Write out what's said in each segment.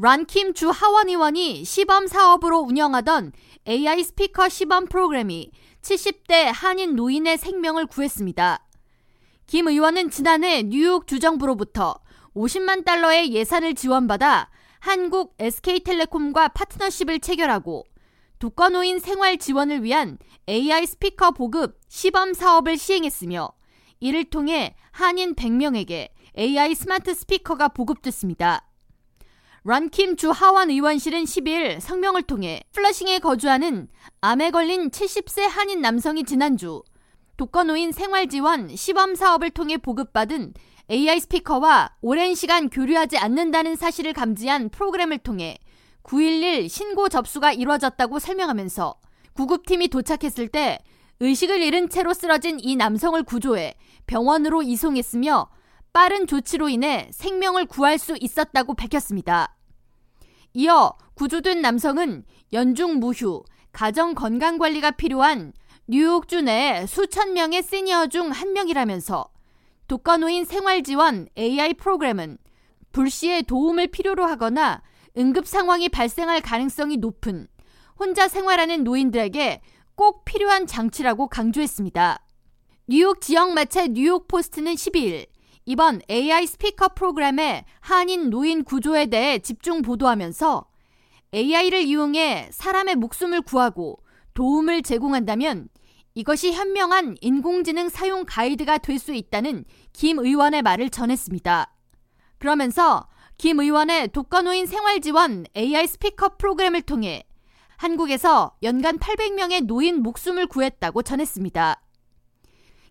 란킴 주 하원 의원이 시범 사업으로 운영하던 AI 스피커 시범 프로그램이 70대 한인 노인의 생명을 구했습니다. 김 의원은 지난해 뉴욕 주정부로부터 50만 달러의 예산을 지원받아 한국 SK텔레콤과 파트너십을 체결하고 독거노인 생활 지원을 위한 AI 스피커 보급 시범 사업을 시행했으며 이를 통해 한인 100명에게 AI 스마트 스피커가 보급됐습니다. 런킴 주 하원 의원실은 10일 성명을 통해 플러싱에 거주하는 암에 걸린 70세 한인 남성이 지난주 독거노인 생활지원 시범 사업을 통해 보급받은 AI 스피커와 오랜 시간 교류하지 않는다는 사실을 감지한 프로그램을 통해 911 신고 접수가 이루어졌다고 설명하면서 구급팀이 도착했을 때 의식을 잃은 채로 쓰러진 이 남성을 구조해 병원으로 이송했으며 빠른 조치로 인해 생명을 구할 수 있었다고 밝혔습니다. 이어 구조된 남성은 연중 무휴, 가정 건강 관리가 필요한 뉴욕주 내 수천 명의 시니어 중 한 명이라면서 독거노인 생활지원 AI 프로그램은 불시에 도움을 필요로 하거나 응급 상황이 발생할 가능성이 높은 혼자 생활하는 노인들에게 꼭 필요한 장치라고 강조했습니다. 뉴욕 지역 매체 뉴욕 포스트는 12일 이번 AI 스피커 프로그램의 한인 노인 구조에 대해 집중 보도하면서 AI를 이용해 사람의 목숨을 구하고 도움을 제공한다면 이것이 현명한 인공지능 사용 가이드가 될 수 있다는 김 의원의 말을 전했습니다. 그러면서 김 의원의 독거노인 생활지원 AI 스피커 프로그램을 통해 한국에서 연간 800명의 노인 목숨을 구했다고 전했습니다.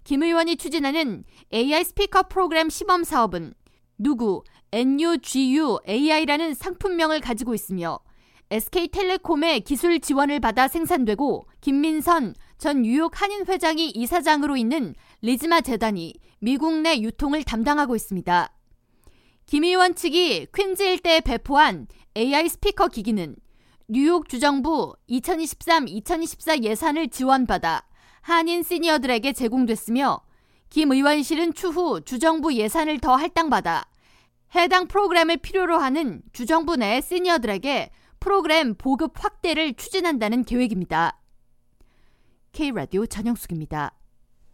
김 의원이 추진하는 AI 스피커 프로그램 시범 사업은 누구 NUGU AI라는 상품명을 가지고 있으며 SK텔레콤의 기술 지원을 받아 생산되고 김민선 전 뉴욕 한인 회장이 이사장으로 있는 리즈마 재단이 미국 내 유통을 담당하고 있습니다. 김 의원 측이 퀸즈 일대에 배포한 AI 스피커 기기는 뉴욕 주정부 2023-2024 예산을 지원받아 한인 시니어들에게 제공됐으며 김 의원실은 추후 주정부 예산을 더 할당받아 해당 프로그램을 필요로 하는 주정부 내 시니어들에게 프로그램 보급 확대를 추진한다는 계획입니다. K라디오 전영숙입니다.